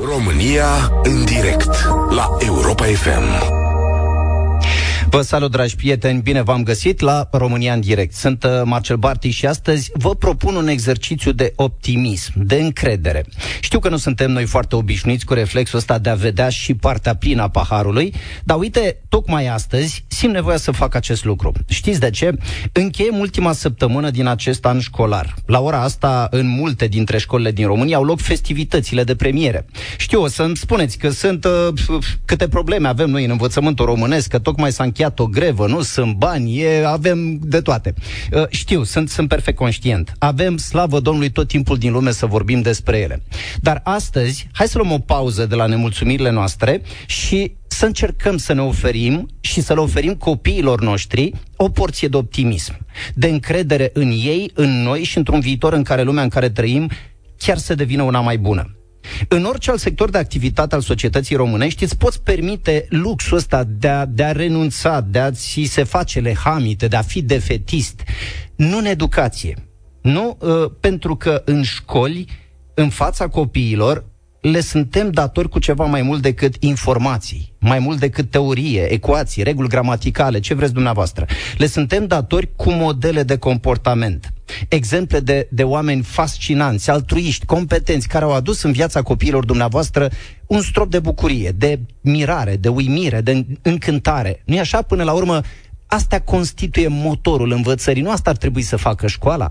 România în direct la Europa FM. Vă salut, dragi prieteni, bine v-am găsit la România în direct. Sunt uh, Marcel Barti și astăzi vă propun un exercițiu de optimism, de încredere. Știu că nu suntem noi foarte obișnuiți cu reflexul ăsta de a vedea și partea plină a paharului, dar uite, tocmai astăzi simt nevoia să fac acest lucru. Știți de ce? Încheiem ultima săptămână din acest an școlar. La ora asta, în multe dintre școlile din România au loc festivitățile de premiere. Știu, o să-mi spuneți că sunt uh, câte probleme avem noi în învățământul românesc, că tocmai s-a încheiat o grevă, nu sunt bani, e, avem de toate. Uh, știu, sunt, sunt perfect conștient. Avem, slavă Domnului, tot timpul din lume să vorbim despre ele. Dar astăzi, hai să luăm o pauză de la nemulțumirile noastre și să încercăm să ne oferim și să le oferim copiilor noștri o porție de optimism, de încredere în ei, în noi și într-un viitor în care lumea în care trăim chiar să devină una mai bună. În orice alt sector de activitate al societății românești îți poți permite luxul ăsta de a, de a renunța, de a ți se face lehamite, de a fi defetist. Nu în educație. Nu uh, pentru că în școli, în fața copiilor, le suntem datori cu ceva mai mult decât informații, mai mult decât teorie, ecuații, reguli gramaticale, ce vreți dumneavoastră. Le suntem datori cu modele de comportament. Exemple de, de oameni fascinanți, altruiști, competenți, care au adus în viața copiilor dumneavoastră un strop de bucurie, de mirare, de uimire, de încântare. nu e așa? Până la urmă, astea constituie motorul învățării. Nu asta ar trebui să facă școala.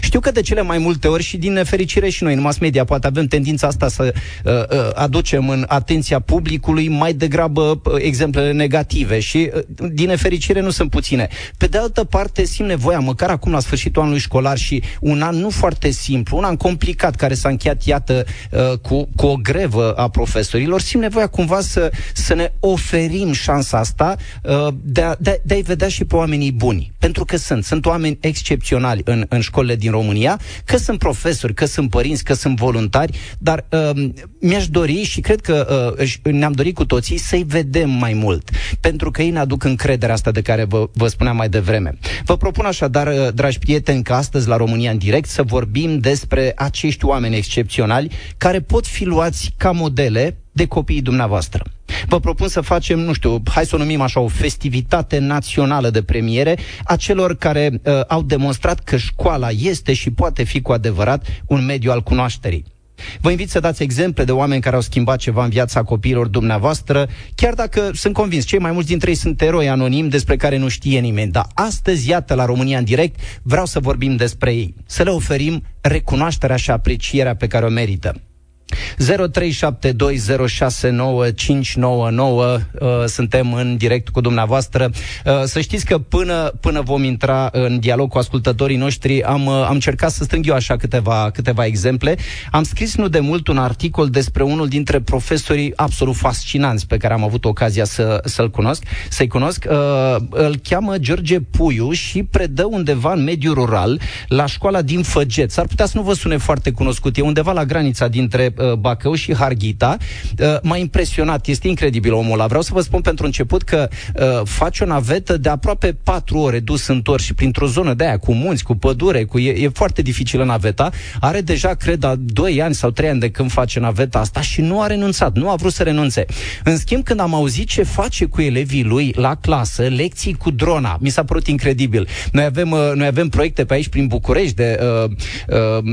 Știu că de cele mai multe ori și din nefericire și noi în mass media poate avem tendința asta să uh, uh, aducem în atenția publicului mai degrabă uh, exemplele negative și uh, din nefericire nu sunt puține. Pe de altă parte simt nevoia, măcar acum la sfârșitul anului școlar și un an nu foarte simplu, un an complicat care s-a încheiat, iată, uh, cu, cu o grevă a profesorilor, simt nevoia cumva să, să ne oferim șansa asta uh, de, a, de, de a-i vedea și pe oamenii buni. Pentru că sunt, sunt oameni excepționali în, în școlile școlile din România, că sunt profesori, că sunt părinți, că sunt voluntari, dar uh, mi-aș dori și cred că uh, ne-am dorit cu toții să-i vedem mai mult, pentru că ei ne aduc încrederea asta de care vă, vă spuneam mai devreme. Vă propun așadar, uh, dragi prieteni, că astăzi la România în direct să vorbim despre acești oameni excepționali care pot fi luați ca modele de copiii dumneavoastră. Vă propun să facem, nu știu, hai să o numim așa, o festivitate națională de premiere a celor care uh, au demonstrat că școala este și poate fi cu adevărat un mediu al cunoașterii. Vă invit să dați exemple de oameni care au schimbat ceva în viața copiilor dumneavoastră, chiar dacă sunt convins, cei mai mulți dintre ei sunt eroi anonimi despre care nu știe nimeni. Dar astăzi, iată, la România în direct, vreau să vorbim despre ei, să le oferim recunoașterea și aprecierea pe care o merită. 0372069599 uh, suntem în direct cu dumneavoastră. Uh, să știți că până, până vom intra în dialog cu ascultătorii noștri, am, uh, am încercat să strâng eu așa câteva, câteva exemple. Am scris nu de mult un articol despre unul dintre profesorii absolut fascinanți pe care am avut ocazia să, să-l cunosc, să-i cunosc. Îl cheamă George Puiu și predă undeva în mediul rural la școala din Făget. S-ar putea să nu vă sune foarte cunoscut. E undeva la granița dintre uh, Bacău și Harghita. Uh, m-a impresionat, este incredibil omul ăla. Vreau să vă spun pentru început că uh, face o navetă de aproape 4 ore dus întors și printr-o zonă de aia cu munți, cu pădure, cu e, e foarte dificilă naveta. Are deja, cred, 2 ani sau 3 ani de când face naveta asta și nu a renunțat, nu a vrut să renunțe. În schimb, când am auzit ce face cu elevii lui la clasă, lecții cu drona, mi s-a părut incredibil. Noi avem, uh, noi avem proiecte pe aici prin București de uh, uh,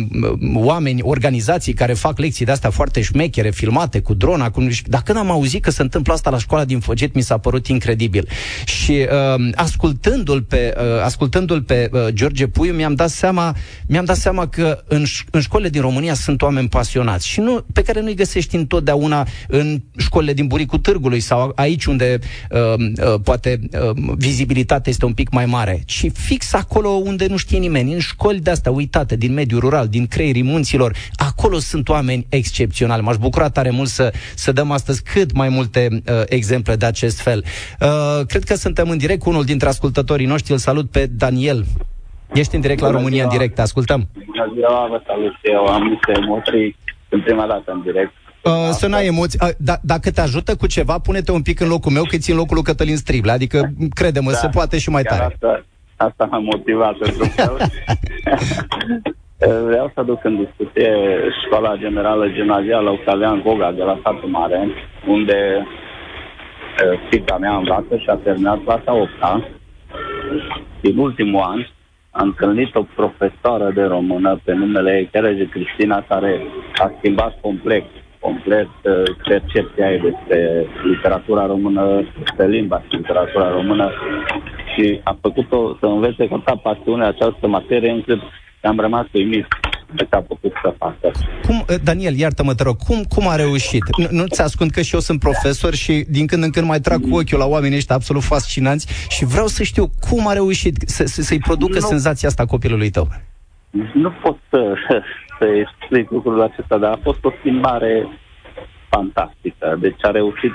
oameni, organizații care fac lecții de astea foarte șmechere, filmate cu drona. Cu... Dar când am auzit că se întâmplă asta la școala din Făget, mi s-a părut incredibil. Și uh, ascultându-l pe, uh, ascultându-l pe uh, George Puiu, mi-am dat seama, mi-am dat seama că în, în școlile din România sunt oameni pasionați și nu, pe care nu-i găsești întotdeauna în școlile din Buricul Târgului sau aici unde uh, uh, poate uh, vizibilitatea este un pic mai mare, ci fix acolo unde nu știe nimeni, în școli de astea uitate, din mediul rural, din creierii munților, acolo sunt oameni excepțional. M-aș bucura tare mult să, să dăm astăzi cât mai multe uh, exemple de acest fel. Uh, cred că suntem în direct cu unul dintre ascultătorii noștri. Îl salut pe Daniel. Ești în direct la România ziua. în direct, ascultăm. Bună ziua, vă salut eu, am niște emoții în prima dată în direct. Uh, să n-ai emoții. Uh, da, dacă te ajută cu ceva, pune-te un pic în locul meu, că ți în locul lui Cătălin Strible. Adică, crede-mă, da, se poate și mai tare. Asta, asta m-a motivat pentru că Vreau să aduc în discuție școala generală gimnazială Octavian Goga de la satul Mare, unde fica mea învață și a terminat clasa 8 Din ultimul an am întâlnit o profesoară de română pe numele ei, Terezi Cristina, care a schimbat complet complet percepția ei despre literatura română, despre limba și literatura română și a făcut-o să învețe cu ta pasiunea această materie încât am rămas uimit de ce a putut să facă. Cum, eh, Daniel, iartă-mă, te rog, cum, cum a reușit? Nu, nu ți ascund că și eu sunt profesor și din când în când mai trag cu ochiul la oamenii ăștia absolut fascinanți și vreau să știu cum a reușit să, să, să-i producă nu, senzația asta copilului tău. Nu pot să, să explic lucrul acesta, dar a fost o schimbare fantastică. Deci a reușit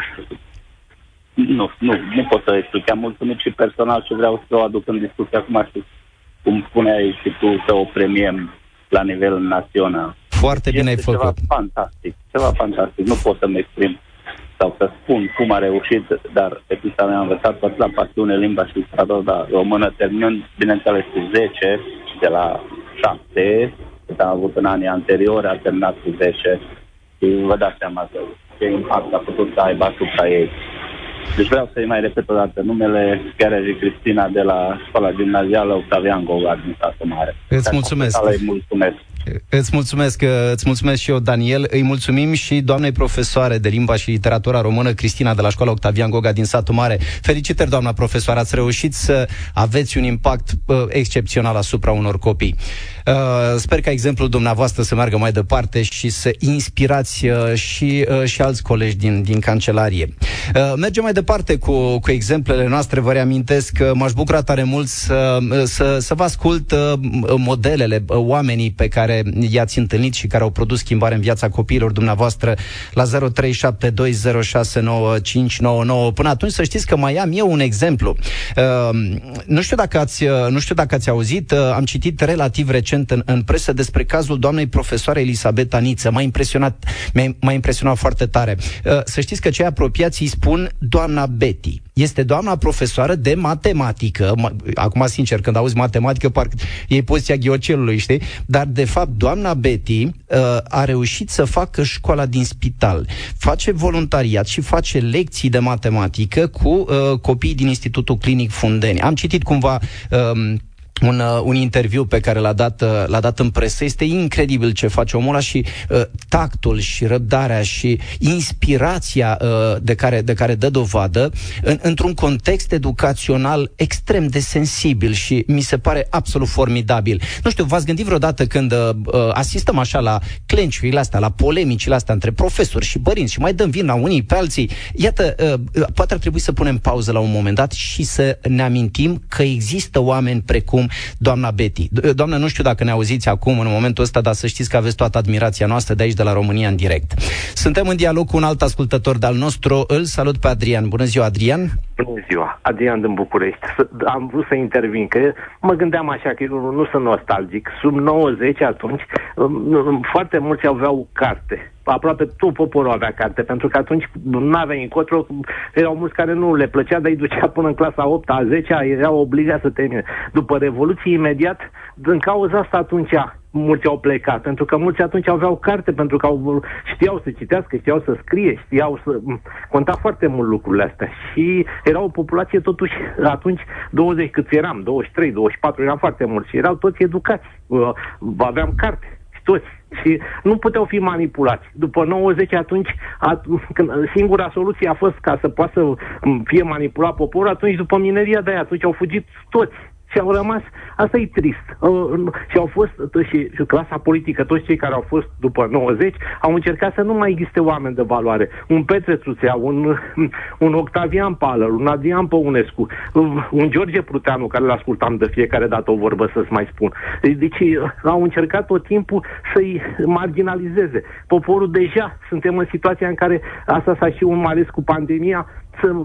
nu, nu, nu pot să explic. Am mulțumit și personal și vreau să o aduc în discuție acum și cum spuneai și tu, să o premiem la nivel național. Foarte bine ai făcut. ceva fantastic, ceva fantastic. Nu pot să-mi exprim sau să spun cum a reușit, dar epista mea a învățat tot la pasiune limba și literatura română, terminând, bineînțeles, cu 10 de la 7, cât am avut în anii anteriori, a terminat cu 10 și vă dați seama că ce impact a putut să aibă asupra ei. Deci vreau să-i mai repet o dată numele chiar Cristina de la școala gimnazială Octavian Goga din Satul Mare. Îți mulțumesc. Îi mulțumesc. Îți mulțumesc, îți mulțumesc și eu, Daniel. Îi mulțumim și doamnei profesoare de limba și literatura română, Cristina, de la școala Octavian Goga din Satul Mare. Felicitări, doamna profesoară, ați reușit să aveți un impact uh, excepțional asupra unor copii. Uh, sper ca exemplul dumneavoastră să meargă mai departe și să inspirați uh, și, uh, și alți colegi din, din cancelarie. Uh, mergem mai departe cu, cu exemplele noastre. Vă reamintesc că m-aș bucura tare mult să, să, să vă ascult uh, modelele, uh, oamenii pe care care i-ați întâlnit și care au produs schimbare în viața copiilor dumneavoastră la 0372069599. Până atunci să știți că mai am eu un exemplu. Uh, nu știu dacă ați, uh, nu știu dacă ați auzit, uh, am citit relativ recent în, în presă despre cazul doamnei profesoare Elisabeta Niță. M-a impresionat, m-a, m-a impresionat foarte tare. Uh, să știți că cei apropiați îi spun doamna Betty este doamna profesoară de matematică. Acum, sincer, când auzi matematică, parcă e poziția ghiocelului, știi? Dar, de fapt, doamna Betty uh, a reușit să facă școala din spital. Face voluntariat și face lecții de matematică cu uh, copii din Institutul Clinic Fundeni. Am citit cumva uh, un, uh, un interviu pe care l-a dat, uh, l-a dat în presă. Este incredibil ce face omul ăla și uh, tactul și răbdarea și inspirația uh, de, care, de care dă dovadă în, într-un context educațional extrem de sensibil și mi se pare absolut formidabil. Nu știu, v-ați gândit vreodată când uh, asistăm așa la clenciurile astea, la polemicile astea între profesori și părinți și mai dăm vina unii pe alții. Iată, uh, poate ar trebui să punem pauză la un moment dat și să ne amintim că există oameni precum doamna Betty. Doamna, nu știu dacă ne auziți acum în momentul ăsta, dar să știți că aveți toată admirația noastră de aici, de la România, în direct. Suntem în dialog cu un alt ascultător de-al nostru. Îl salut pe Adrian. Bună ziua, Adrian! Bună ziua, Adrian din București. Am vrut să intervin, că mă gândeam așa că eu nu sunt nostalgic. Sub 90 atunci, foarte mulți aveau carte aproape tot poporul avea carte, pentru că atunci nu avea încotro, erau mulți care nu le plăcea, dar îi ducea până în clasa 8 a 10 erau obligați să termine. După Revoluție, imediat, din cauza asta atunci mulți au plecat, pentru că mulți atunci aveau carte, pentru că au, știau să citească, știau să scrie, știau să... Conta foarte mult lucrurile astea. Și era o populație totuși, atunci 20 cât eram, 23, 24, eram foarte mulți și erau toți educați, uh, aveam carte, toți și nu puteau fi manipulați. După 90 atunci, at- când singura soluție a fost ca să poată să fie manipulat poporul, atunci după mineria de aia, atunci au fugit toți și au rămas, asta e trist. Uh, și au fost, și, și clasa politică, toți cei care au fost după 90, au încercat să nu mai existe oameni de valoare. Un Petre Truțea, un, un Octavian Palăr, un Adrian Păunescu, un George Pruteanu, care l-ascultam de fiecare dată o vorbă să-ți mai spun. Deci au încercat tot timpul să-i marginalizeze. Poporul deja, suntem în situația în care, asta s-a și mai ales cu pandemia,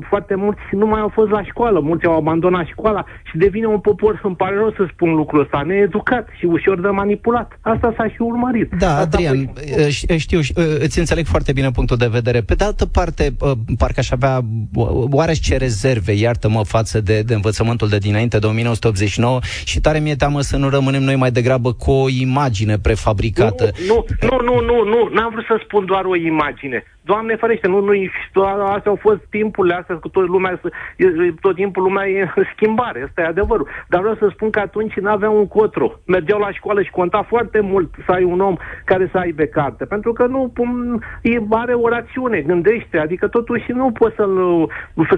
foarte mulți nu mai au fost la școală, mulți au abandonat școala și devine un popor, îmi pare rău să spun lucrul ăsta, needucat și ușor de manipulat. Asta s-a și urmărit. Da, Asta Adrian, păi- știu, îți înțeleg foarte bine punctul de vedere. Pe de altă parte, parcă aș avea oarește rezerve, iartă-mă, față de, de învățământul de dinainte de 1989 și tare mi-e teamă să nu rămânem noi mai degrabă cu o imagine prefabricată. Nu, nu, nu, nu, nu, n-am vrut să spun doar o imagine. Doamne ferește, nu, nu, astea au fost timpurile astea, cu tot lumea, tot timpul lumea e în schimbare, asta e adevărul. Dar vreau să spun că atunci nu aveau un cotru. Mergeau la școală și conta foarte mult să ai un om care să aibă carte, pentru că nu e, are o rațiune, gândește, adică totuși nu poți să-l,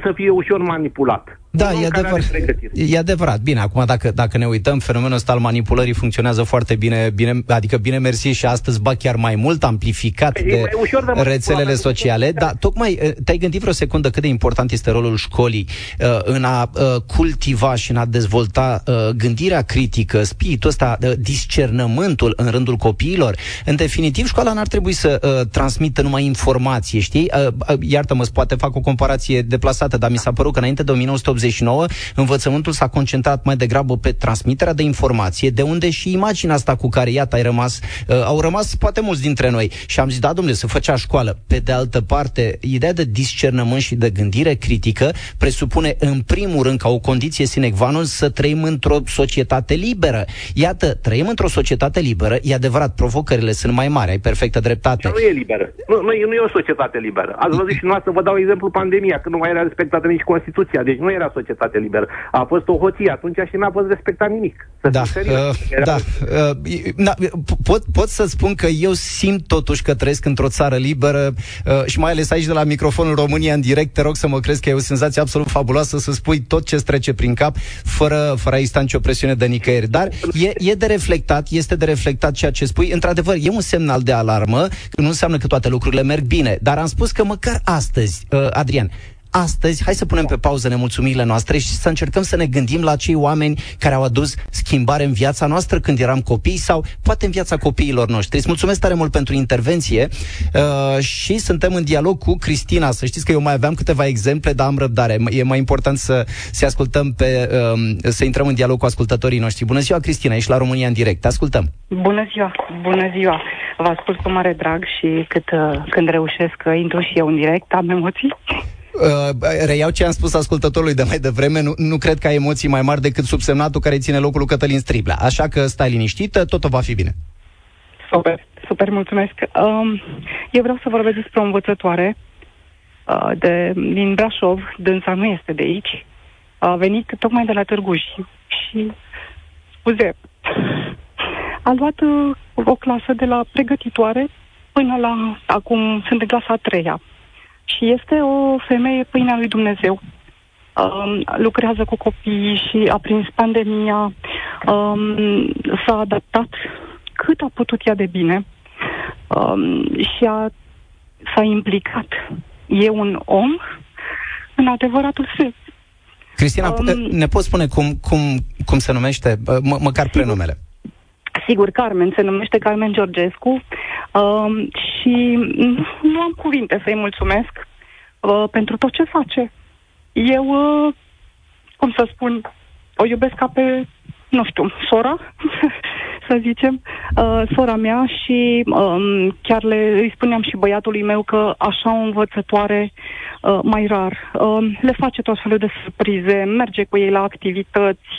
să fie ușor manipulat. Da, e adevărat. E adevărat. Bine, acum dacă, dacă ne uităm, fenomenul ăsta al manipulării funcționează foarte bine, bine adică bine mersi și astăzi, ba chiar mai mult, amplificat e de, de rețelele sociale. Dar tocmai eh, te-ai gândit vreo secundă cât de important este rolul școlii uh, în a uh, cultiva și în a dezvolta uh, gândirea critică, spiritul ăsta, uh, discernământul în rândul copiilor. În definitiv, școala n-ar trebui să uh, transmită numai informație, știi? Uh, uh, iartă-mă, poate fac o comparație deplasată, dar mi s-a părut că înainte de 1980 89, învățământul s-a concentrat mai degrabă pe transmiterea de informație, de unde și imaginea asta cu care, iată, ai rămas, uh, au rămas poate mulți dintre noi. Și am zis, da, domnule, să făcea școală. Pe de altă parte, ideea de discernământ și de gândire critică presupune, în primul rând, ca o condiție sine qua non, să trăim într-o societate liberă. Iată, trăim într-o societate liberă, e adevărat, provocările sunt mai mari, ai perfectă dreptate. Nu e liberă. Nu, nu, nu e o societate liberă. Ați văzut și să vă dau exemplu pandemia, când nu mai era respectată nici Constituția, deci nu era societate liberă. A fost o hoție atunci și n-a fost respectat nimic. Să da, uh, da. Uh, na, pot, pot să spun că eu simt totuși că trăiesc într-o țară liberă uh, și mai ales aici de la microfonul România în direct, te rog să mă crezi că e o senzație absolut fabuloasă să spui tot ce trece prin cap fără, fără a sta nicio presiune de nicăieri. Dar e, e de reflectat, este de reflectat ceea ce spui. Într-adevăr, e un semnal de alarmă, nu înseamnă că toate lucrurile merg bine, dar am spus că măcar astăzi, uh, Adrian, astăzi, hai să punem pe pauză nemulțumirile noastre și să încercăm să ne gândim la cei oameni care au adus schimbare în viața noastră când eram copii sau poate în viața copiilor noștri. Îți mulțumesc tare mult pentru intervenție uh, și suntem în dialog cu Cristina. Să știți că eu mai aveam câteva exemple, dar am răbdare. E mai important să, să ascultăm pe, uh, să intrăm în dialog cu ascultătorii noștri. Bună ziua, Cristina, ești la România în direct. Te ascultăm. Bună ziua, bună ziua. Vă ascult cu mare drag și cât, uh, când reușesc, intru și eu în direct, am emoții. Uh, reiau ce am spus ascultătorului de mai devreme, nu, nu cred că ai emoții mai mari decât subsemnatul care ține locul lui Cătălin Striblea. Așa că stai liniștită, totul va fi bine. Super, super, mulțumesc. Um, eu vreau să vorbesc despre o învățătoare uh, de, din Brașov, dânsa nu este de aici, a venit tocmai de la Târgu și, și scuze, a luat uh, o clasă de la pregătitoare până la, acum sunt în clasa a treia și este o femeie pâinea lui Dumnezeu. Um, lucrează cu copii și a prins pandemia, um, s-a adaptat cât a putut ea de bine um, și a, s-a implicat. E un om în adevăratul sens. Cristina, um, ne poți spune cum, cum, cum se numește, mă, măcar prenumele? Sigur, Carmen, se numește Carmen Georgescu uh, și nu am cuvinte să-i mulțumesc uh, pentru tot ce face. Eu, uh, cum să spun, o iubesc ca pe, nu știu, sora, să zicem, uh, sora mea și uh, chiar le, îi spuneam și băiatului meu că așa o învățătoare uh, mai rar uh, le face tot felul de surprize, merge cu ei la activități,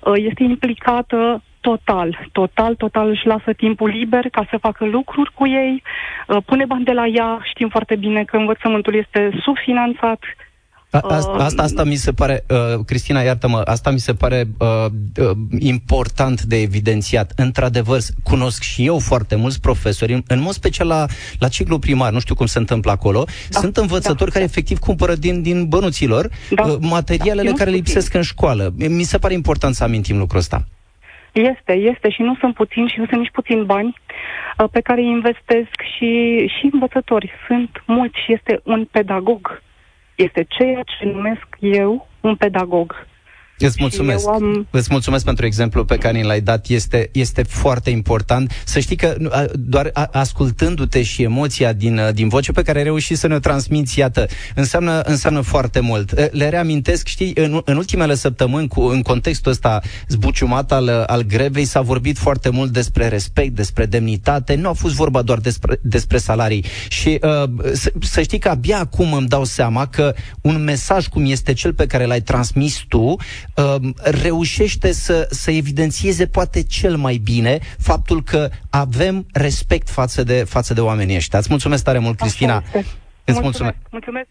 uh, este implicată total, total, total își lasă timpul liber ca să facă lucruri cu ei, uh, pune bani de la ea, știm foarte bine că învățământul este subfinanțat, a, asta, asta, asta mi se pare, uh, Cristina, iartă-mă, asta mi se pare uh, uh, important de evidențiat. Într-adevăr, cunosc și eu foarte mulți profesori, în, în mod special la, la ciclu primar, nu știu cum se întâmplă acolo, da, sunt învățători da, care efectiv cumpără din, din bănuților da, uh, materialele da, care lipsesc în școală. Mi se pare important să amintim lucrul ăsta. Este, este și nu sunt puțini și nu sunt nici puțini bani uh, pe care îi investesc și, și învățători. Sunt mulți și este un pedagog. Este ceea ce numesc eu un pedagog. Îți mulțumesc. Am... Îți mulțumesc pentru exemplu pe care l-ai dat. Este, este foarte important. Să știi că doar ascultându-te și emoția din, din voce pe care ai reușit să ne transmiți, iată, înseamnă, înseamnă foarte mult. Le reamintesc, știi, în, în ultimele săptămâni, cu, în contextul ăsta zbuciumat al, al grevei, s-a vorbit foarte mult despre respect, despre demnitate. Nu a fost vorba doar despre, despre salarii. Și uh, să, să știi că abia acum îmi dau seama că un mesaj cum este cel pe care l-ai transmis tu, uh, reușește să, să evidențieze poate cel mai bine faptul că avem respect față de, față de oamenii ăștia. Îți mulțumesc tare mult, Cristina. Îți mulțumesc. mulțumesc.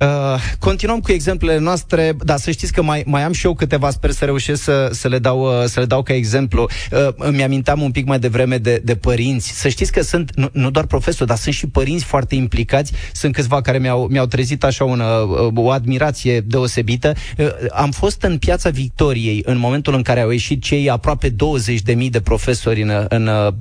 Mulțumesc. Uh, continuăm cu exemplele noastre, dar să știți că mai, mai am și eu câteva, sper să reușesc să, să, le, dau, uh, să le dau ca exemplu. Uh, îmi amintam un pic mai devreme de, de părinți. Să știți că sunt nu, nu doar profesori, dar sunt și părinți foarte implicați. Sunt câțiva care mi-au, mi-au trezit așa una, uh, o admirație deosebită. Uh, am fost în piața Victoriei în momentul în care au ieșit cei aproape 20.000 de profesori în, în, uh,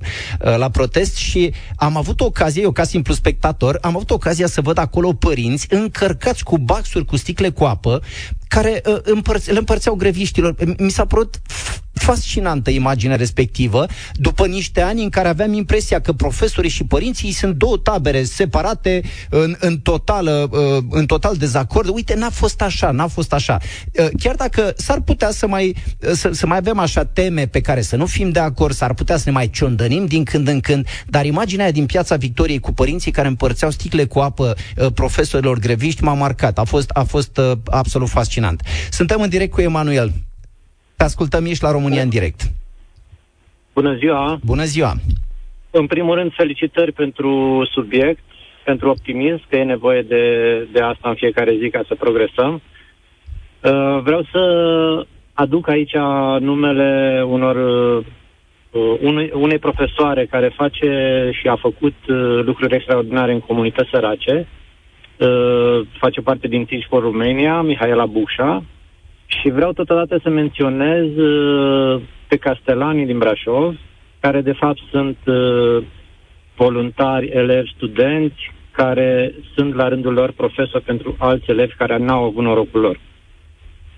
la protest și am avut ocazie, eu ca simplu spectator, am avut ocazia să văd acolo părinți încărcați încărcați cu baxuri, cu sticle cu apă, care uh, împărț- le împărțeau greviștilor. Mi s-a părut fascinantă imaginea respectivă, după niște ani în care aveam impresia că profesorii și părinții sunt două tabere separate în, în, total, uh, în total dezacord. Uite, n-a fost așa, n-a fost așa. Uh, chiar dacă s-ar putea să mai, uh, să, să mai avem așa teme pe care să nu fim de acord, s-ar putea să ne mai ciondănim din când în când, dar imaginea aia din piața Victoriei cu părinții care împărțeau sticle cu apă profesorilor greviști m-a marcat. A fost, a fost absolut fascinant. Suntem în direct cu Emanuel. Te ascultăm, ești la România în direct. Bună ziua! Bună ziua! În primul rând, felicitări pentru subiect, pentru optimism, că e nevoie de, de asta în fiecare zi ca să progresăm. Uh, vreau să aduc aici numele unor uh, unei, unei profesoare care face și a făcut uh, lucruri extraordinare în comunități sărace. Uh, face parte din Teach for Romania, Mihaela Bușa, și vreau totodată să menționez uh, pe castelanii din Brașov, care de fapt sunt uh, voluntari, elevi, studenți, care sunt la rândul lor profesori pentru alți elevi care n-au avut norocul lor.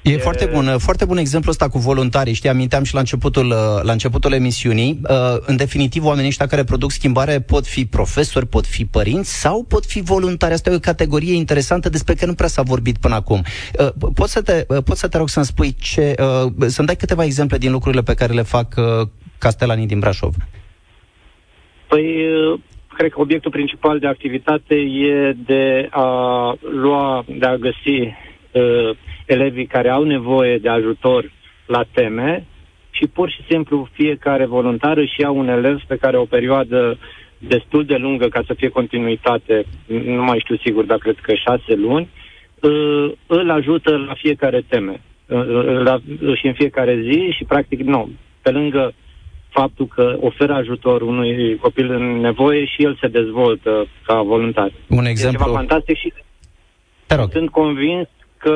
E, e foarte bun, foarte bun exemplu ăsta cu voluntarii. Știi, aminteam și la începutul, uh, la începutul emisiunii. Uh, în definitiv, oamenii ăștia care produc schimbare pot fi profesori, pot fi părinți sau pot fi voluntari. Asta e o categorie interesantă despre care nu prea s-a vorbit până acum. Uh, poți să te, poți să te rog să-mi spui ce, să-mi dai câteva exemple din lucrurile pe care le fac castelanii din Brașov? Păi, cred că obiectul principal de activitate e de a lua, de a găsi uh, elevii care au nevoie de ajutor la teme și pur și simplu fiecare voluntar își ia un elev pe care o perioadă destul de lungă ca să fie continuitate, nu mai știu sigur, dar cred că șase luni, uh, îl ajută la fiecare teme uh, la, și în fiecare zi și practic nu. Pe lângă faptul că oferă ajutor unui copil în nevoie și el se dezvoltă ca voluntar. Un exemplu. E ceva fantastic și Te rog. sunt convins că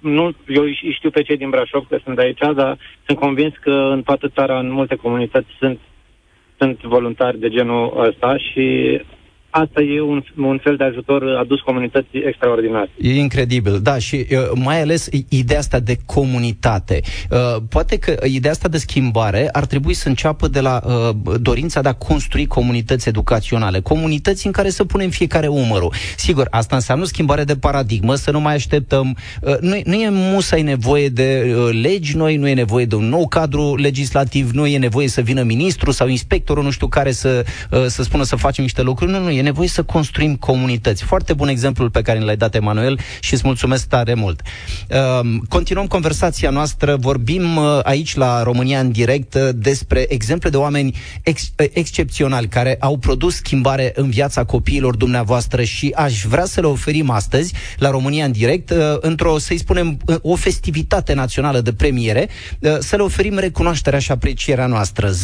nu, eu știu pe cei din Brașov că sunt de aici, dar sunt convins că în toată țara, în multe comunități, sunt, sunt voluntari de genul ăsta și asta e un, un fel de ajutor adus comunității extraordinar. E incredibil, da, și uh, mai ales ideea asta de comunitate. Uh, poate că ideea asta de schimbare ar trebui să înceapă de la uh, dorința de a construi comunități educaționale, comunități în care să punem fiecare umărul. Sigur, asta înseamnă schimbare de paradigmă, să nu mai așteptăm. Nu, nu e musai nevoie de legi noi, nu e nevoie de un nou cadru legislativ, nu e nevoie să vină ministru sau inspectorul, nu știu care, să, să spună să facem niște lucruri. Nu, nu, e nevoie să construim comunități. Foarte bun exemplul pe care l-ai dat, Emanuel, și îți mulțumesc tare mult. Uh, continuăm conversația noastră, vorbim uh, aici la România în direct uh, despre exemple de oameni ex- uh, excepționali care au produs schimbare în viața copiilor dumneavoastră și aș vrea să le oferim astăzi la România în direct uh, într-o, să-i spunem, uh, o festivitate națională de premiere, uh, să le oferim recunoașterea și aprecierea noastră. 0372069599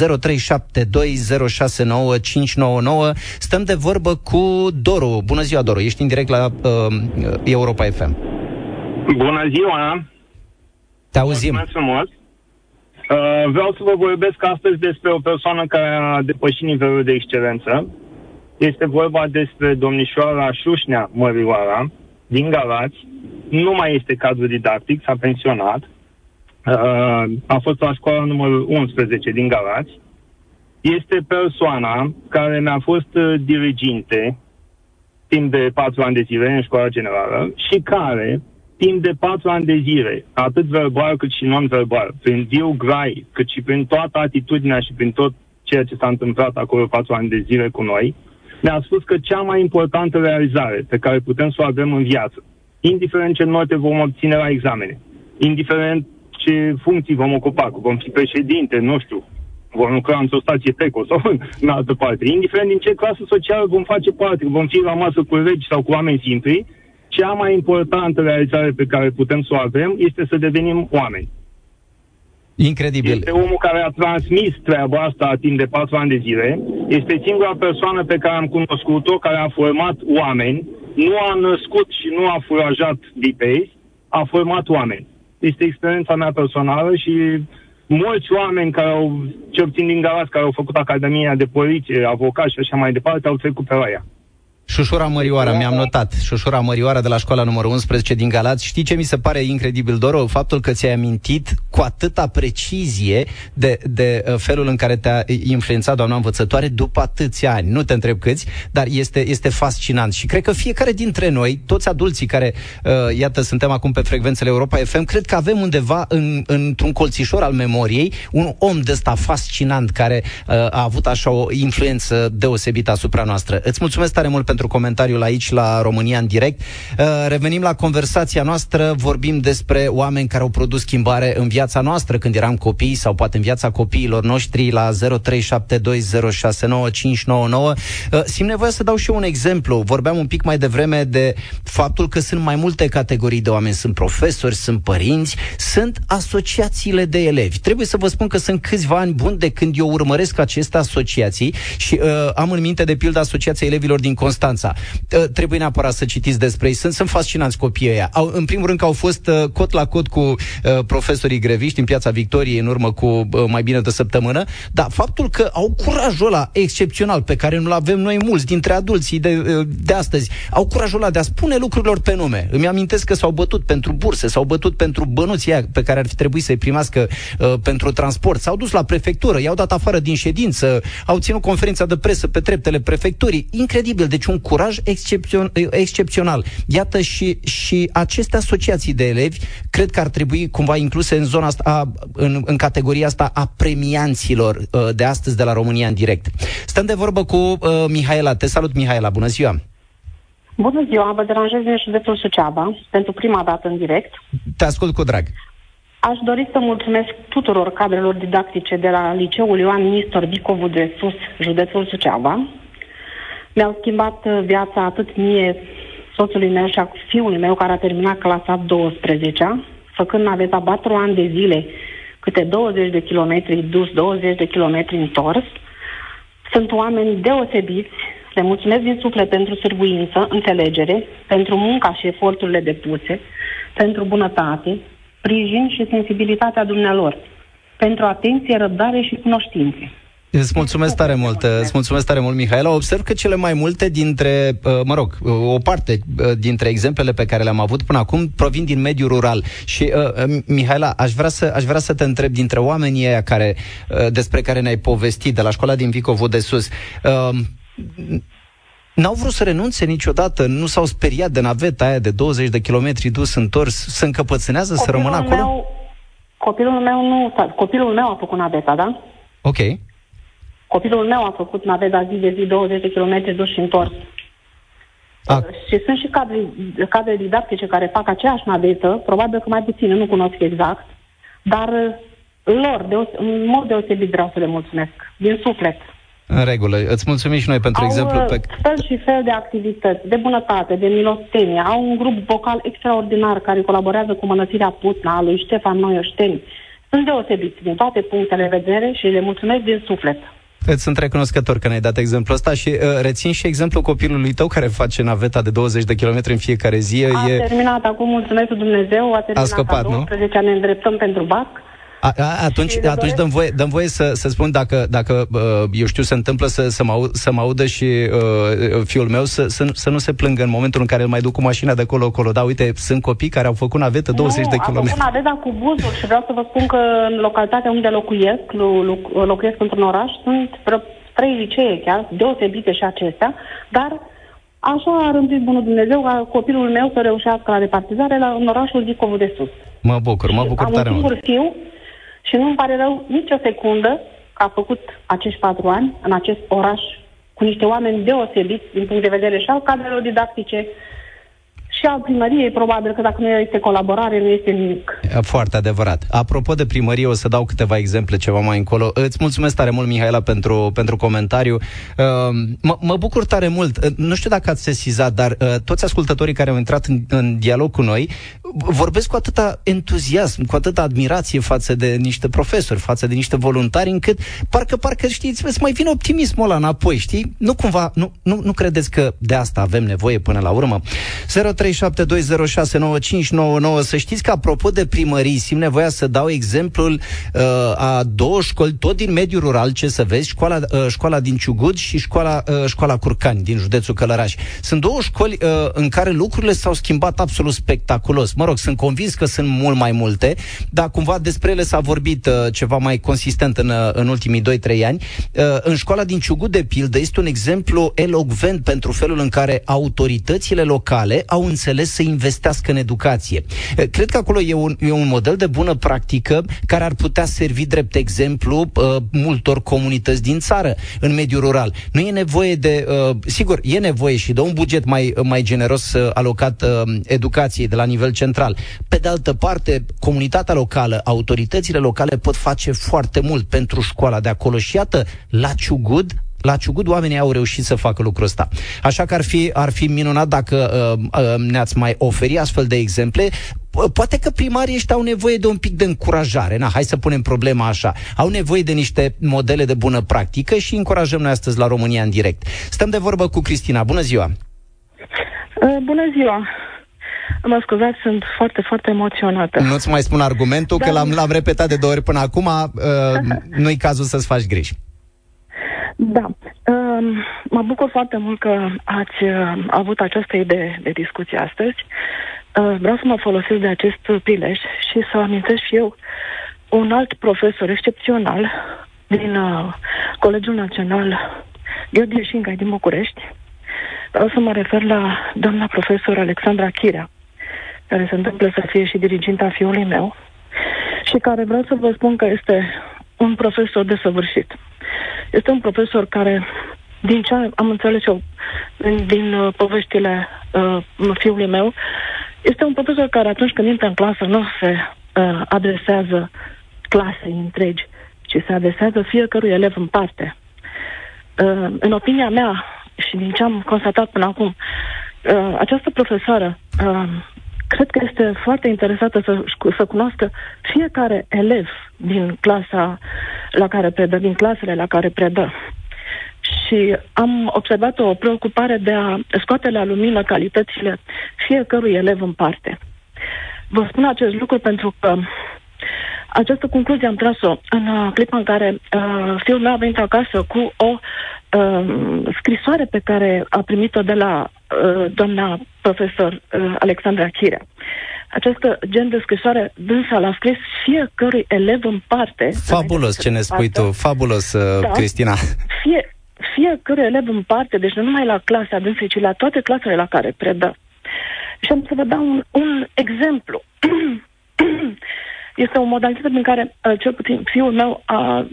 Stăm de vorbă cu Doru. Bună ziua, Doru. Ești în direct la uh, Europa FM. Bună ziua! Te auzim. Mulțumesc frumos. Uh, vreau să vă vorbesc astăzi despre o persoană care a depășit nivelul de excelență. Este vorba despre domnișoara Șușnea Mărioara, din Galați. Nu mai este cadru didactic, s-a pensionat. uh, a fost la școala numărul 11 din Galați, este persoana care mi-a fost uh, diriginte timp de patru ani de zile în școala generală și care, timp de patru ani de zile, atât verbal cât și non-verbal, prin viu grai, cât și prin toată atitudinea și prin tot ceea ce s-a întâmplat acolo patru ani de zile cu noi, ne-a spus că cea mai importantă realizare pe care putem să o avem în viață, indiferent ce note vom obține la examene, indiferent ce funcții vom ocupa, că vom fi președinte, nu știu, vom lucra într-o stație TECO sau în altă parte, indiferent din ce clasă socială vom face parte, vom fi la masă cu regi sau cu oameni simpli, cea mai importantă realizare pe care putem să o avem este să devenim oameni. Incredibil. Este omul care a transmis treaba asta timp de patru ani de zile. Este singura persoană pe care am cunoscut-o care a format oameni, nu a născut și nu a furajat dipei, a format oameni. Este experiența mea personală și mulți oameni care au, ce obțin din Galați, care au făcut Academia de Poliție, avocați și așa mai departe, au trecut pe la ea. Șușura Mărioara, mi-am notat. Șușura Mărioara de la școala numărul 11 din Galați. Știi ce mi se pare incredibil, Doro? Faptul că ți-ai amintit cu atâta precizie de, de uh, felul în care te-a influențat doamna învățătoare după atâția ani. Nu te întreb câți, dar este, este fascinant. Și cred că fiecare dintre noi, toți adulții care, uh, iată, suntem acum pe frecvențele Europa FM, cred că avem undeva în, într-un colțișor al memoriei un om de ăsta fascinant care uh, a avut așa o influență deosebită asupra noastră. Îți mulțumesc tare mult pentru pentru comentariul aici la România în direct. Uh, revenim la conversația noastră, vorbim despre oameni care au produs schimbare în viața noastră când eram copii sau poate în viața copiilor noștri la 0372069599. Uh, simt nevoia să dau și eu un exemplu. Vorbeam un pic mai devreme de faptul că sunt mai multe categorii de oameni. Sunt profesori, sunt părinți, sunt asociațiile de elevi. Trebuie să vă spun că sunt câțiva ani buni de când eu urmăresc aceste asociații și uh, am în minte de pildă Asociația Elevilor din Constanța Constanța. Uh, trebuie neapărat să citiți despre ei. Sunt, sunt fascinanți copiii ăia. Au, în primul rând că au fost uh, cot la cot cu uh, profesorii greviști în Piața Victoriei în urmă cu uh, mai bine de săptămână, dar faptul că au curajul ăla excepțional pe care nu-l avem noi mulți dintre adulții de, uh, de astăzi, au curajul ăla de a spune lucrurilor pe nume. Îmi amintesc că s-au bătut pentru burse, s-au bătut pentru bănuții aia pe care ar fi trebuit să-i primească uh, pentru transport, s-au dus la prefectură, i-au dat afară din ședință, au ținut conferința de presă pe treptele prefecturii. Incredibil, deci un curaj excepțion, excepțional. Iată și, și aceste asociații de elevi cred că ar trebui cumva incluse în zona asta, în, în categoria asta a premianților uh, de astăzi de la România în direct. Stăm de vorbă cu uh, Mihaela. Te salut, Mihaela. Bună ziua! Bună ziua, vă deranjez din județul Suceava, pentru prima dată în direct. Te ascult cu drag. Aș dori să mulțumesc tuturor cadrelor didactice de la Liceul Ioan Nistor Bicovu de Sus, județul Suceava, mi-au schimbat uh, viața atât mie, soțului meu și a fiului meu care a terminat clasa 12 făcând naveta 4 ani de zile, câte 20 de kilometri dus, 20 de kilometri întors. Sunt oameni deosebiți, le mulțumesc din suflet pentru sârguință, înțelegere, pentru munca și eforturile depuse, pentru bunătate, sprijin și sensibilitatea dumnealor, pentru atenție, răbdare și cunoștințe. Îți mulțumesc tare mult, îți mulțumesc tare mult, Mihaela. Observ că cele mai multe dintre, uh, mă rog, uh, o parte uh, dintre exemplele pe care le-am avut până acum provin din mediul rural. Și, uh, Mihaela, aș vrea, să, aș vrea să te întreb dintre oamenii ăia care, despre care ne-ai povestit, de la școala din Vicovo de sus, uh, N-au vrut să renunțe niciodată, nu s-au speriat de naveta aia de 20 de kilometri dus întors, să încăpățânează, să rămână acolo? Meu, copilul meu nu, copilul meu a făcut naveta, da? Ok. Copilul meu a făcut naveta zi de zi 20 de km dus și întors. A. Uh, și sunt și cadre, cadre didactice care fac aceeași navetă, probabil că mai puțin, nu cunosc exact, dar uh, lor, deos- în mod deosebit vreau să le mulțumesc, din suflet. În regulă. Îți mulțumim și noi pentru au exemplu uh, pe... fel și fel de activități, de bunătate, de milostenie. Au un grup vocal extraordinar care colaborează cu Mănățirea Putna, lui Ștefan Noioșteni. Sunt deosebiți din toate punctele de vedere și le mulțumesc din suflet. Îți sunt recunoscător că ne-ai dat exemplul ăsta și uh, rețin și exemplul copilului tău care face naveta de 20 de kilometri în fiecare zi. A e... terminat acum, mulțumesc Dumnezeu, a terminat a scăpat, a 12 nu? ne îndreptăm pentru BAC. A, a, atunci, atunci dăm voie, dăm voie să, să spun dacă, dacă uh, eu știu, se întâmplă să, să, mă, aud, să mă audă și uh, fiul meu să, să, să nu se plângă în momentul în care îl mai duc cu mașina de acolo-acolo. Da, uite, sunt copii care au făcut navetă 20 nu, de kilometri. Nu, am făcut naveta cu buzul și vreau să vă spun că în localitatea unde locuiesc, locuiesc într-un oraș, sunt vreo trei licee chiar, deosebite și acestea, dar așa a rândit Bunul Dumnezeu ca copilul meu să reușească la repartizare la, în orașul Dicovu de Sus. Mă bucur, mă bucur Am tare un singur mult. fiu și nu-mi pare rău nicio secundă că a făcut acești patru ani în acest oraș cu niște oameni deosebiți din punct de vedere și al cadrelor didactice, și al primăriei, probabil că dacă nu este colaborare, nu este nimic. Foarte adevărat. Apropo de primărie, o să dau câteva exemple ceva mai încolo. Îți mulțumesc tare mult, Mihaela, pentru, pentru comentariu. Uh, mă, mă bucur tare mult. Uh, nu știu dacă ați sesizat, dar uh, toți ascultătorii care au intrat în, în dialog cu noi vorbesc cu atâta entuziasm, cu atâta admirație față de niște profesori, față de niște voluntari, încât parcă, parcă știți, să mai vine optimismul ăla înapoi, știi? Nu cumva, nu, nu, nu credeți că de asta avem nevoie până la urmă? 0372069599 Să știți că, apropo de primării, simt nevoia să dau exemplul uh, a două școli, tot din mediul rural, ce să vezi, școala, uh, școala din Ciugud și școala, uh, școala Curcani, din județul Călăraș. Sunt două școli uh, în care lucrurile s-au schimbat absolut spectaculos. Mă rog, sunt convins că sunt mult mai multe, dar cumva despre ele s-a vorbit uh, ceva mai consistent în, uh, în ultimii 2-3 ani. Uh, în școala din Ciugud, de pildă, este un exemplu elogvent pentru felul în care autoritățile locale au înțeles să investească în educație. Uh, cred că acolo e un, e un model de bună practică care ar putea servi drept exemplu uh, multor comunități din țară, în mediul rural. Nu e nevoie de, uh, sigur, e nevoie și de un buget mai, mai generos uh, alocat uh, educației de la nivel central. Pe de altă parte, comunitatea locală, autoritățile locale pot face foarte mult pentru școala de acolo și iată, la Ciugud la Ciugud oamenii au reușit să facă lucrul ăsta. Așa că ar fi, ar fi minunat dacă uh, uh, ne-ați mai oferi astfel de exemple. Poate că primarii ăștia au nevoie de un pic de încurajare. Na, hai să punem problema așa. Au nevoie de niște modele de bună practică și încurajăm noi astăzi la România în direct. Stăm de vorbă cu Cristina. Bună ziua! Uh, bună ziua! Mă scuzați, sunt foarte, foarte emoționată. Nu-ți mai spun argumentul, da. că l-am, l-am repetat de două ori până acum. Uh, nu-i cazul să-ți faci griji. Da. Uh, mă bucur foarte mult că ați uh, avut această idee de discuție astăzi. Uh, vreau să mă folosesc de acest prilej și să amintesc și eu un alt profesor excepțional din uh, Colegiul Național Gheorghe Șingai din București. Vreau să mă refer la doamna profesor Alexandra Chirea, care se întâmplă să fie și diriginta fiului meu și care vreau să vă spun că este un profesor desăvârșit. Este un profesor care, din ce am înțeles eu din, din uh, poveștile uh, fiului meu, este un profesor care atunci când intră în clasă nu se uh, adresează clasei întregi, ci se adresează fiecărui elev în parte. Uh, în opinia mea și din ce am constatat până acum, uh, această profesoară uh, cred că este foarte interesată să, să cunoască fiecare elev din clasa la care predă, din clasele la care predă. Și am observat o preocupare de a scoate la lumină calitățile fiecărui elev în parte. Vă spun acest lucru pentru că această concluzie am tras-o în uh, clipa în care uh, fiul meu a venit acasă cu o uh, scrisoare pe care a primit-o de la uh, doamna profesor uh, Alexandra Chirea. Această gen de scrisoare dânsa l-a scris fiecărui elev în parte. Fabulos ce ne spui tu, fabulos, uh, da, Cristina. Fie, fiecare elev în parte, deci nu numai la clasa dânsei, ci la toate clasele la care predă. Și am să vă dau un, un exemplu. este o modalitate prin care, uh, cel puțin, fiul meu, a,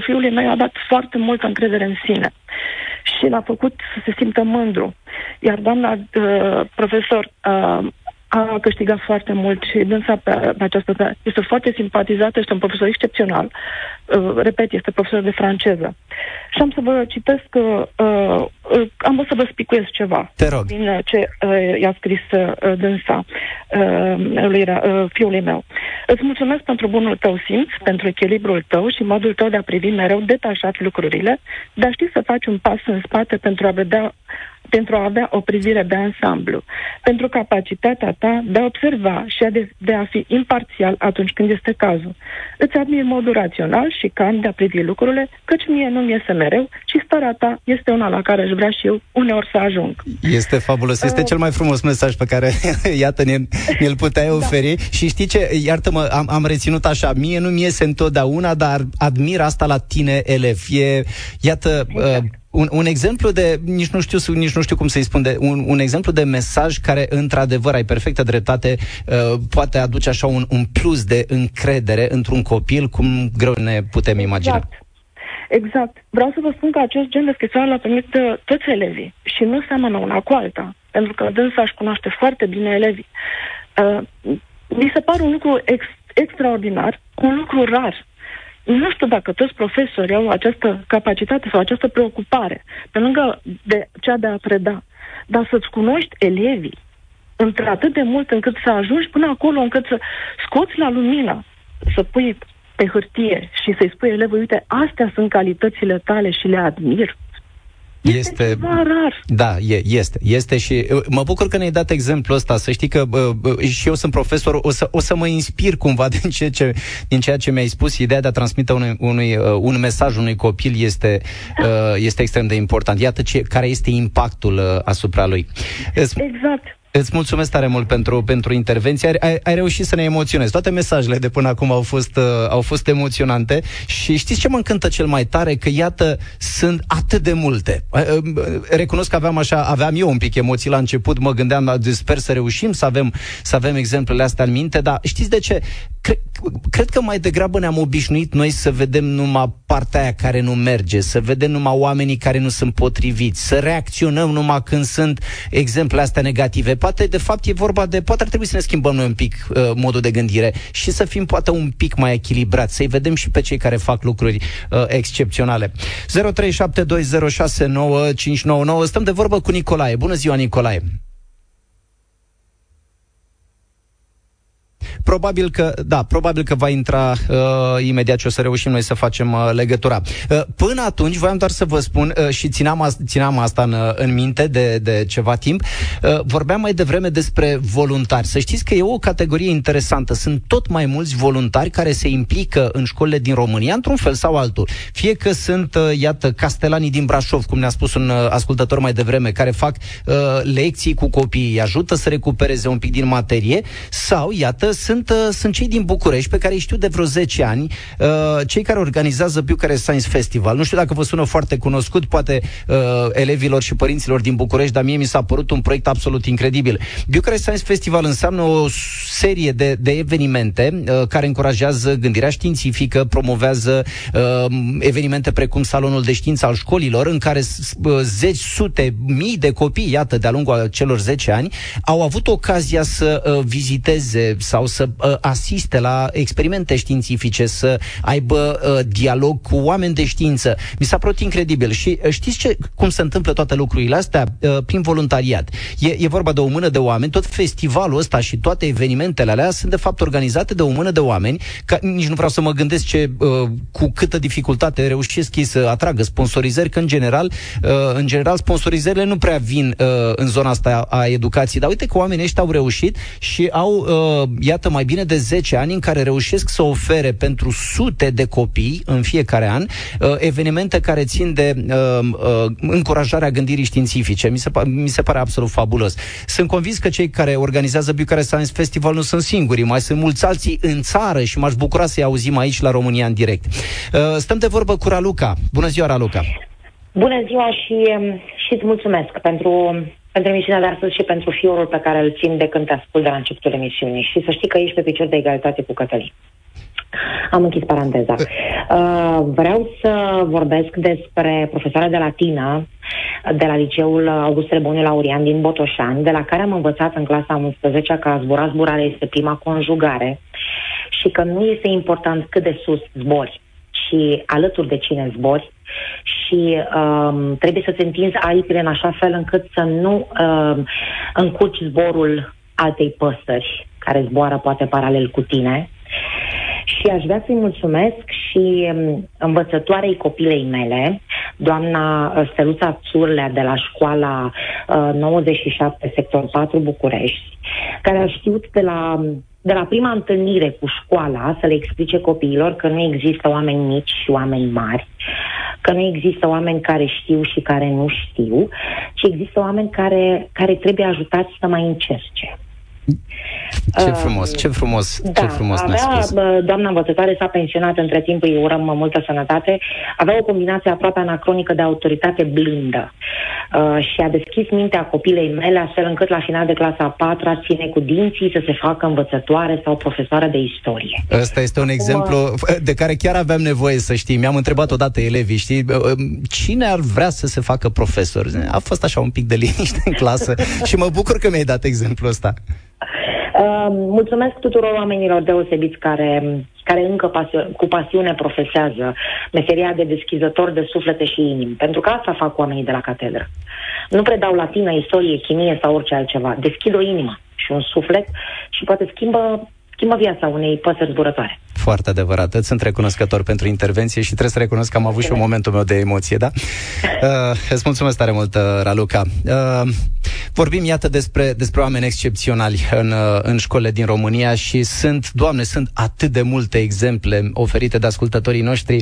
fiul meu a dat foarte multă încredere în sine și l-a făcut să se simtă mândru. Iar doamna uh, profesor uh, a câștigat foarte mult și dânsa pe, pe această este foarte simpatizată, este un profesor excepțional. Uh, repet, este profesor de franceză. Și am să vă citesc, uh, uh, am să vă spicuiesc ceva. Te rog. Din ce uh, i-a scris uh, dânsa uh, lui, uh, fiului meu. Îți mulțumesc pentru bunul tău simț, pentru echilibrul tău și modul tău de a privi mereu detașat lucrurile, dar știi să faci un pas în spate pentru a vedea pentru a avea o privire de ansamblu. pentru capacitatea ta de a observa și a de, de a fi imparțial atunci când este cazul. Îți admir modul rațional și calm de a privi lucrurile, căci mie nu-mi iese mereu și starea ta este una la care aș vrea și eu uneori să ajung. Este fabulos. Este uh, cel mai frumos mesaj pe care, iată, ne, ne-l puteai da. oferi. Da. Și știi ce? Iartă-mă, am, am reținut așa. Mie nu-mi iese întotdeauna, dar admir asta la tine, elev. E, iată, exact. uh, un, un exemplu de, nici nu știu, nici nu știu cum să-i spun, de, un, un exemplu de mesaj care, într-adevăr, ai perfectă dreptate, uh, poate aduce așa un, un plus de încredere într-un copil, cum greu ne putem imagina. Exact. Exact. Vreau să vă spun că acest gen de scrisoare l-a primit uh, toți elevii și nu seamănă una cu alta, pentru că dânsa își cunoaște foarte bine elevii. Uh, mi se pare un lucru ex- extraordinar, un lucru rar nu știu dacă toți profesorii au această capacitate sau această preocupare, pe lângă de cea de a preda, dar să-ți cunoști elevii într-atât de mult încât să ajungi până acolo încât să scoți la lumină, să pui pe hârtie și să-i spui elevului, uite, astea sunt calitățile tale și le admir. Este, este ceva rar. Da, e, este. Este și uh, mă bucur că ne-ai dat exemplul ăsta. Să știi că uh, și eu sunt profesor, o să, o să mă inspir cumva din, ce, ce, din ceea ce mi-ai spus. Ideea de a transmite unui, unui, uh, un mesaj unui copil este, uh, este extrem de important. Iată ce, care este impactul uh, asupra lui. Exact. Îți mulțumesc tare mult pentru, pentru intervenție. Ai, ai reușit să ne emoționezi. Toate mesajele de până acum au fost, uh, au fost emoționante și știți ce mă încântă cel mai tare? Că iată, sunt atât de multe. Uh, uh, recunosc că aveam așa, aveam eu un pic emoții la început, mă gândeam, sper să reușim să avem, să avem exemplele astea în minte, dar știți de ce? Cre- cred că mai degrabă ne-am obișnuit noi să vedem numai partea aia care nu merge, să vedem numai oamenii care nu sunt potriviți, să reacționăm numai când sunt exemple astea negative poate de fapt e vorba de, poate ar trebui să ne schimbăm noi un pic uh, modul de gândire și să fim poate un pic mai echilibrați, să-i vedem și pe cei care fac lucruri uh, excepționale. 0372069599 Stăm de vorbă cu Nicolae. Bună ziua, Nicolae! Probabil că, da, probabil că va intra uh, imediat și o să reușim noi să facem uh, legătura. Uh, până atunci, voiam doar să vă spun uh, și țineam, țineam asta în, uh, în minte de, de ceva timp, uh, vorbeam mai devreme despre voluntari. Să știți că e o categorie interesantă. Sunt tot mai mulți voluntari care se implică în școlile din România, într-un fel sau altul. Fie că sunt, uh, iată, castelanii din Brașov, cum ne-a spus un uh, ascultător mai devreme, care fac uh, lecții cu copiii, ajută să recupereze un pic din materie, sau, iată, sunt, uh, sunt cei din București pe care îi știu de vreo 10 ani, uh, cei care organizează Bucharest Science Festival. Nu știu dacă vă sună foarte cunoscut, poate uh, elevilor și părinților din București, dar mie mi s-a părut un proiect absolut incredibil. Bucharest Science Festival înseamnă o serie de, de evenimente uh, care încurajează gândirea științifică, promovează uh, evenimente precum Salonul de Știință al școlilor, în care uh, zeci, sute, mii de copii, iată, de-a lungul celor 10 ani, au avut ocazia să uh, viziteze sau să uh, asiste la experimente științifice, să aibă uh, dialog cu oameni de știință. Mi s-a părut incredibil. Și uh, știți ce, cum se întâmplă toate lucrurile astea? Uh, prin voluntariat. E, e vorba de o mână de oameni, tot festivalul ăsta și toate evenimentele alea sunt de fapt organizate de o mână de oameni, ca, nici nu vreau să mă gândesc ce, uh, cu câtă dificultate reușesc ei să atragă sponsorizări, că în general, uh, în general sponsorizările nu prea vin uh, în zona asta a educației, dar uite că oamenii ăștia au reușit și au, uh, iată, mai bine de 10 ani în care reușesc să ofere pentru sute de copii în fiecare an uh, evenimente care țin de uh, uh, încurajarea gândirii științifice. Mi se, mi se pare absolut fabulos. Sunt convins că cei care organizează Bucharest Science Festival nu sunt singuri, mai sunt mulți alții în țară și m-aș bucura să-i auzim aici la România în direct. Uh, stăm de vorbă cu Raluca. Bună ziua, Raluca! Bună ziua și, um, și îți mulțumesc pentru pentru emisiunea de astăzi și pentru fiorul pe care îl țin de când te ascult de la începutul emisiunii. Și să știi că ești pe picior de egalitate cu Cătălin. Am închis paranteza. Uh, vreau să vorbesc despre profesoara de latină de la liceul August Boniu Laurian din Botoșani, de la care am învățat în clasa 11 că a zbura zburare este prima conjugare și că nu este important cât de sus zbori, ci alături de cine zbori și um, trebuie să-ți întinzi aripile în așa fel încât să nu um, încurci zborul altei păsări care zboară poate paralel cu tine. Și aș vrea să-i mulțumesc și um, învățătoarei copilei mele, doamna uh, Steluța Țurlea de la școala uh, 97, sector 4 București, care a știut de la de la prima întâlnire cu școala să le explice copiilor că nu există oameni mici și oameni mari, că nu există oameni care știu și care nu știu, ci există oameni care, care trebuie ajutați să mai încerce. Ce frumos, ce frumos, da, ce frumos avea, spus. doamna învățătoare s-a pensionat între timp, îi urăm multă sănătate, avea o combinație aproape anacronică de autoritate blândă uh, și a deschis mintea copilei mele astfel încât la final de clasa a patra ține cu dinții să se facă învățătoare sau profesoară de istorie. Ăsta este un Acum, exemplu de care chiar aveam nevoie să știm. Mi-am întrebat odată elevii, știi, cine ar vrea să se facă profesor? A fost așa un pic de liniște în clasă și mă bucur că mi-ai dat exemplul ăsta. Uh, mulțumesc tuturor oamenilor deosebiți care, care încă pasio- cu pasiune profesează meseria de deschizător de suflete și inimi, pentru că asta fac oamenii de la catedră. Nu predau latină, istorie, chimie sau orice altceva. Deschid o inimă și un suflet și poate schimbă schimbă viața unei păsări zburătoare. Foarte adevărat. Îți sunt recunoscător pentru intervenție și trebuie să recunosc că am avut și un momentul meu de emoție, da? Uh, îți mulțumesc tare mult, uh, Raluca. Uh, vorbim, iată, despre, despre oameni excepționali în, uh, în școlile din România și sunt, Doamne, sunt atât de multe exemple oferite de ascultătorii noștri.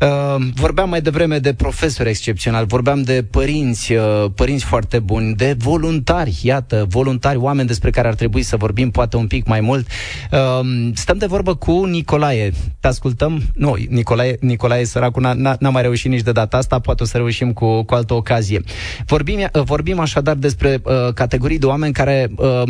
Uh, vorbeam mai devreme de profesori excepționali, vorbeam de părinți, uh, părinți foarte buni, de voluntari, iată, voluntari, oameni despre care ar trebui să vorbim poate un pic mai mult. Uh, stăm de vorbă cu Nicolae. Te ascultăm? Nu, Nicolae, Nicolae săracul n-a, n-a mai reușit nici de data asta, poate o să reușim cu, cu altă ocazie. Vorbim, uh, vorbim așadar despre uh, categorii de oameni care uh,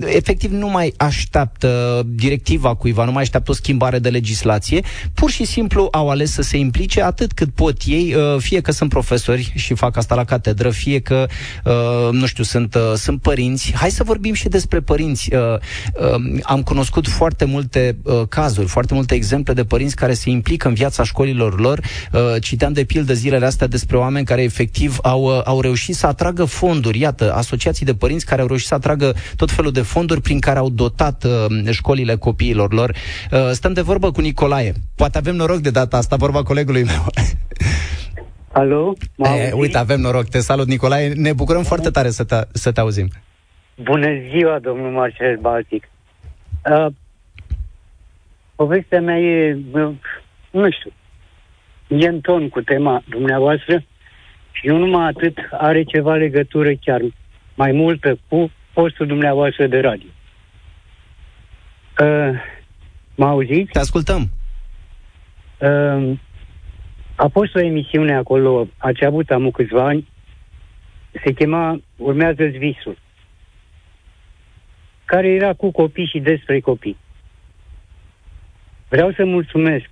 efectiv nu mai așteaptă directiva cuiva, nu mai așteaptă o schimbare de legislație, pur și simplu au ales să se implice atât cât pot ei, uh, fie că sunt profesori și fac asta la catedră, fie că, uh, nu știu, sunt, uh, sunt părinți. Hai să vorbim și despre părinți. Uh, uh, am cunoscut foarte multe uh, cazuri, foarte multe exemple de părinți care se implică în viața școlilor lor. Uh, citeam de pildă zilele astea despre oameni care efectiv au, uh, au reușit să atragă fonduri. Iată, asociații de părinți care au reușit să atragă tot felul de fonduri prin care au dotat uh, școlile copiilor lor. Uh, stăm de vorbă cu Nicolae. Poate avem noroc de data asta, vorba colegului meu. Alo? E, uite, avem noroc. Te salut, Nicolae. Ne bucurăm foarte tare să te, să te auzim. Bună ziua, domnul Marcel Baltic. Uh, povestea mea e, uh, nu știu, e în ton cu tema dumneavoastră și nu numai atât, are ceva legătură chiar mai multă cu postul dumneavoastră de radio. Uh, mă auziți? Te ascultăm. Uh, a fost o emisiune acolo, ați avut am câțiva ani, se chema urmează visul, care era cu copii și despre copii. Vreau să mulțumesc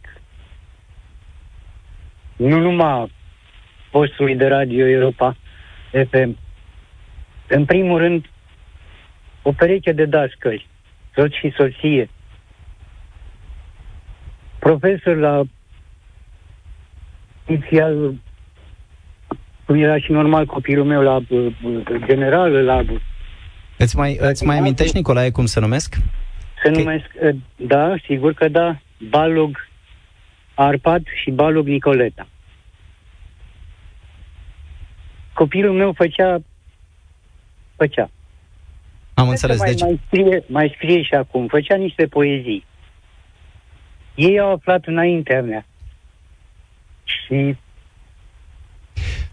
nu numai postului de radio Europa FM, în primul rând, o pereche de dascări, soț și soție, profesor la inițial, cum era și normal copilul meu la uh, general, la... Îți mai, îți mai amintești, Nicolae, cum se numesc? Se okay. numesc, uh, da, sigur că da, Balog Arpad și Balog Nicoleta. Copilul meu făcea făcea. Am înțeles, mai, deci... Mai scrie, mai scrie și acum, făcea niște poezii. Ei au aflat înaintea mea. Și...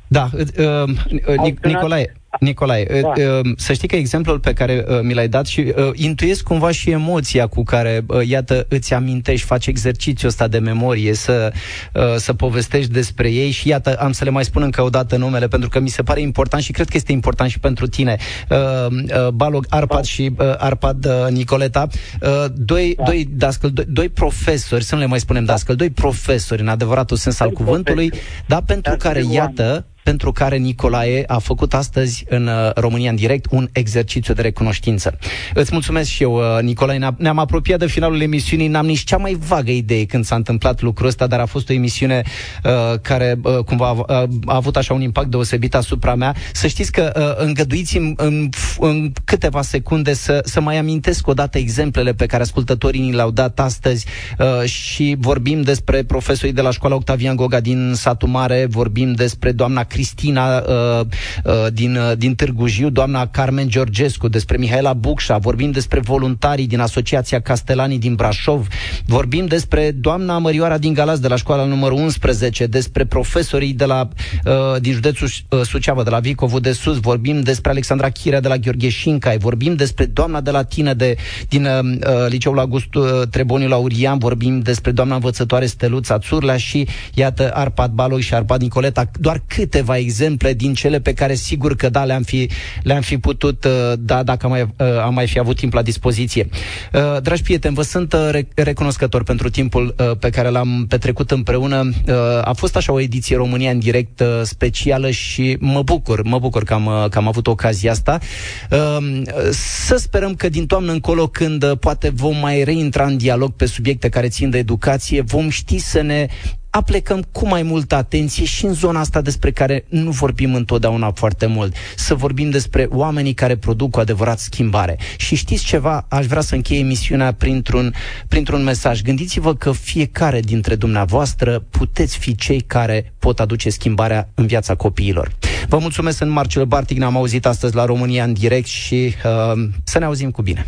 Da, uh, uh, Nicolae, Nicolae, da. uh, să știi că exemplul pe care uh, mi l-ai dat și uh, intuiesc cumva și emoția cu care, uh, iată, îți amintești, faci exercițiul ăsta de memorie, să, uh, să povestești despre ei și iată, am să le mai spun încă o dată numele, pentru că mi se pare important și cred că este important și pentru tine. Uh, uh, Balog Arpad da. și uh, Arpad uh, Nicoleta, uh, doi, da. doi dascăl, doi, doi profesori, să nu le mai spunem da. dascăl, doi profesori în adevăratul sens al cuvântului, da, pentru care, iată, pentru care Nicolae a făcut astăzi astăzi în uh, România în direct un exercițiu de recunoștință. Îți mulțumesc și eu, uh, Nicolae. Ne-am apropiat de finalul emisiunii, n-am nici cea mai vagă idee când s-a întâmplat lucrul ăsta, dar a fost o emisiune uh, care uh, cumva a, a, a avut așa un impact deosebit asupra mea. Să știți că uh, îngăduiți în, în, în câteva secunde să, să mai amintesc o dată exemplele pe care ascultătorii ni le-au dat astăzi uh, și vorbim despre profesorii de la școala Octavian Goga din Satu Mare, vorbim despre doamna Cristina uh, uh, din, uh, din Târgu Jiu, doamna Carmen Georgescu, despre Mihaela Bucșa, vorbim despre voluntarii din Asociația Castelanii din Brașov, vorbim despre doamna Mărioara din Galați de la școala numărul 11, despre profesorii de la, uh, din județul uh, Suceava, de la Vicovu de Sus, vorbim despre Alexandra Chirea de la Gheorghe Șincai, vorbim despre doamna de la tine de, din uh, uh Liceul August uh, Treboniu Laurian, vorbim despre doamna învățătoare Steluța Țurlea și, iată, Arpad Baloi și Arpad Nicoleta, doar câteva exemple din cele pe care sigur că da, le-am fi, le-am fi putut uh, da dacă am mai, uh, am mai fi avut timp la dispoziție. Uh, dragi prieteni, vă sunt recunoscător pentru timpul pe care l-am petrecut împreună. A fost așa o ediție România în direct specială și mă bucur, mă bucur că am, că am avut ocazia asta. Să sperăm că din toamnă încolo, când poate vom mai reintra în dialog pe subiecte care țin de educație, vom ști să ne aplecăm cu mai multă atenție și în zona asta despre care nu vorbim întotdeauna foarte mult. Să vorbim despre oamenii care produc cu adevărat schimbare. Și știți ceva? Aș vrea să încheie emisiunea printr-un, printr-un mesaj. Gândiți-vă că fiecare dintre dumneavoastră puteți fi cei care pot aduce schimbarea în viața copiilor. Vă mulțumesc, în Marcel Bartic, ne-am auzit astăzi la România în direct și uh, să ne auzim cu bine.